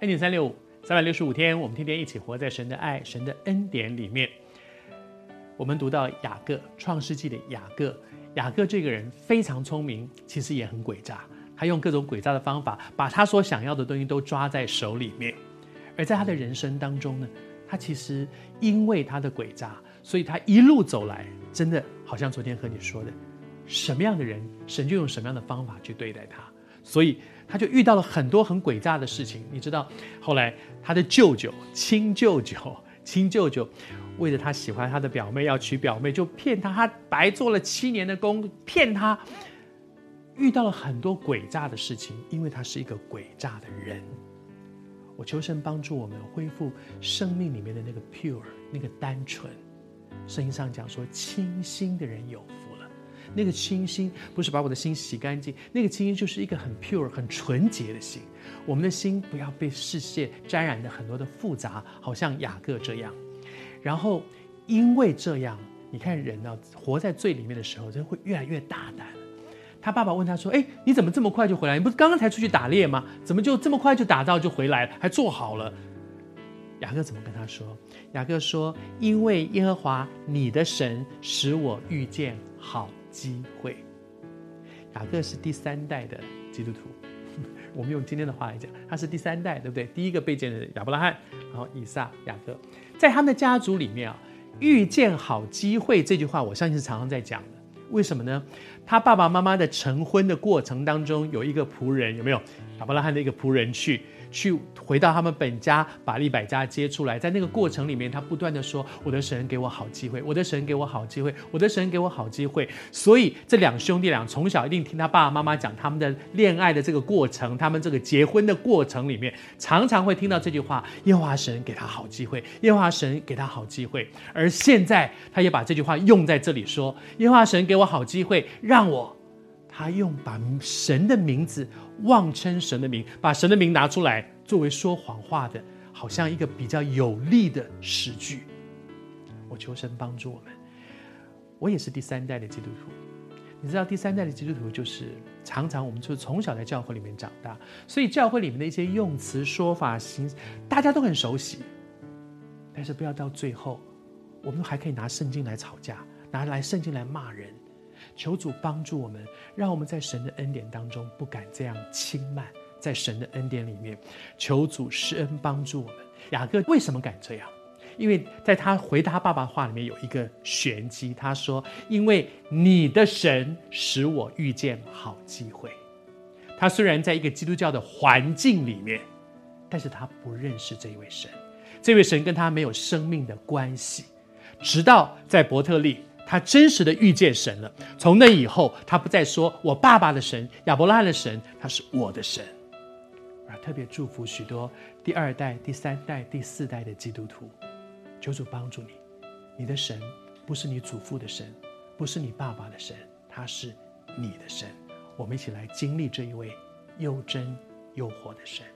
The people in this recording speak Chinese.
恩典三六五，三百六十五天，我们天天一起活在神的爱、神的恩典里面。我们读到雅各，创世纪的雅各，雅各这个人非常聪明，其实也很诡诈。他用各种诡诈的方法，把他所想要的东西都抓在手里面。而在他的人生当中呢，他其实因为他的诡诈，所以他一路走来，真的好像昨天和你说的，什么样的人，神就用什么样的方法去对待他。所以他就遇到了很多很诡诈的事情。你知道，后来他的舅舅、亲舅舅、亲舅舅。为了他喜欢他的表妹，要娶表妹，就骗他，他白做了七年的工，骗他，遇到了很多诡诈的事情，因为他是一个诡诈的人。我求神帮助我们恢复生命里面的那个 pure，那个单纯。圣经上讲说，清心的人有福。那个清新不是把我的心洗干净，那个清新就是一个很 pure、很纯洁的心。我们的心不要被世界沾染的很多的复杂，好像雅各这样。然后，因为这样，你看人呢、活在最里面的时候，就会越来越大胆。他爸爸问他说：“哎，你怎么这么快就回来？你不是刚刚才出去打猎吗？怎么就这么快就打到就回来了，还做好了？”雅各怎么跟他说？雅各说：“因为耶和华你的神使我遇见好机会。”雅各是第三代的基督徒，我们用今天的话来讲，他是第三代，对不对？第一个被见的亚伯拉罕，然后以撒、雅各。在他们的家族里面啊，遇见好机会这句话，我相信是常常在讲的。为什么呢？他爸爸妈妈的成婚的过程当中，有一个仆人，有没有？亚伯拉罕的一个仆人去。去回到他们本家，把利百加接出来，在那个过程里面，他不断的说：“我的神给我好机会，我的神给我好机会，我的神给我好机会。”所以这两兄弟俩从小一定听他爸爸妈妈讲他们的恋爱的这个过程，他们这个结婚的过程里面，常常会听到这句话：“耶和华神给他好机会，耶和华神给他好机会。”而现在他也把这句话用在这里说：“耶和华神给给我好机会，让我。”他用把神的名字妄称神的名，把神的名拿出来作为说谎话的，好像一个比较有力的实据。我求神帮助我们。我也是第三代的基督徒，你知道第三代的基督徒就是常常我们就是从小在教会里面长大，所以教会里面的一些用词说法行，大家都很熟悉。但是不要到最后，我们还可以拿圣经来吵架，拿来圣经来骂人。求主帮助我们，让我们在神的恩典当中不敢这样轻慢，在神的恩典里面，求主施恩帮助我们。雅各为什么敢这样？因为在他回答爸爸话里面有一个玄机，他说：“因为你的神使我遇见好机会。”他虽然在一个基督教的环境里面，但是他不认识这一位神，这位神跟他没有生命的关系，直到在伯特利。他真实的遇见神了。从那以后，他不再说我爸爸的神、亚伯拉罕的神，他是我的神。而特别祝福许多第二代、第三代、第四代的基督徒，求主帮助你。你的神不是你祖父的神，不是你爸爸的神，他是你的神。我们一起来经历这一位又真又活的神。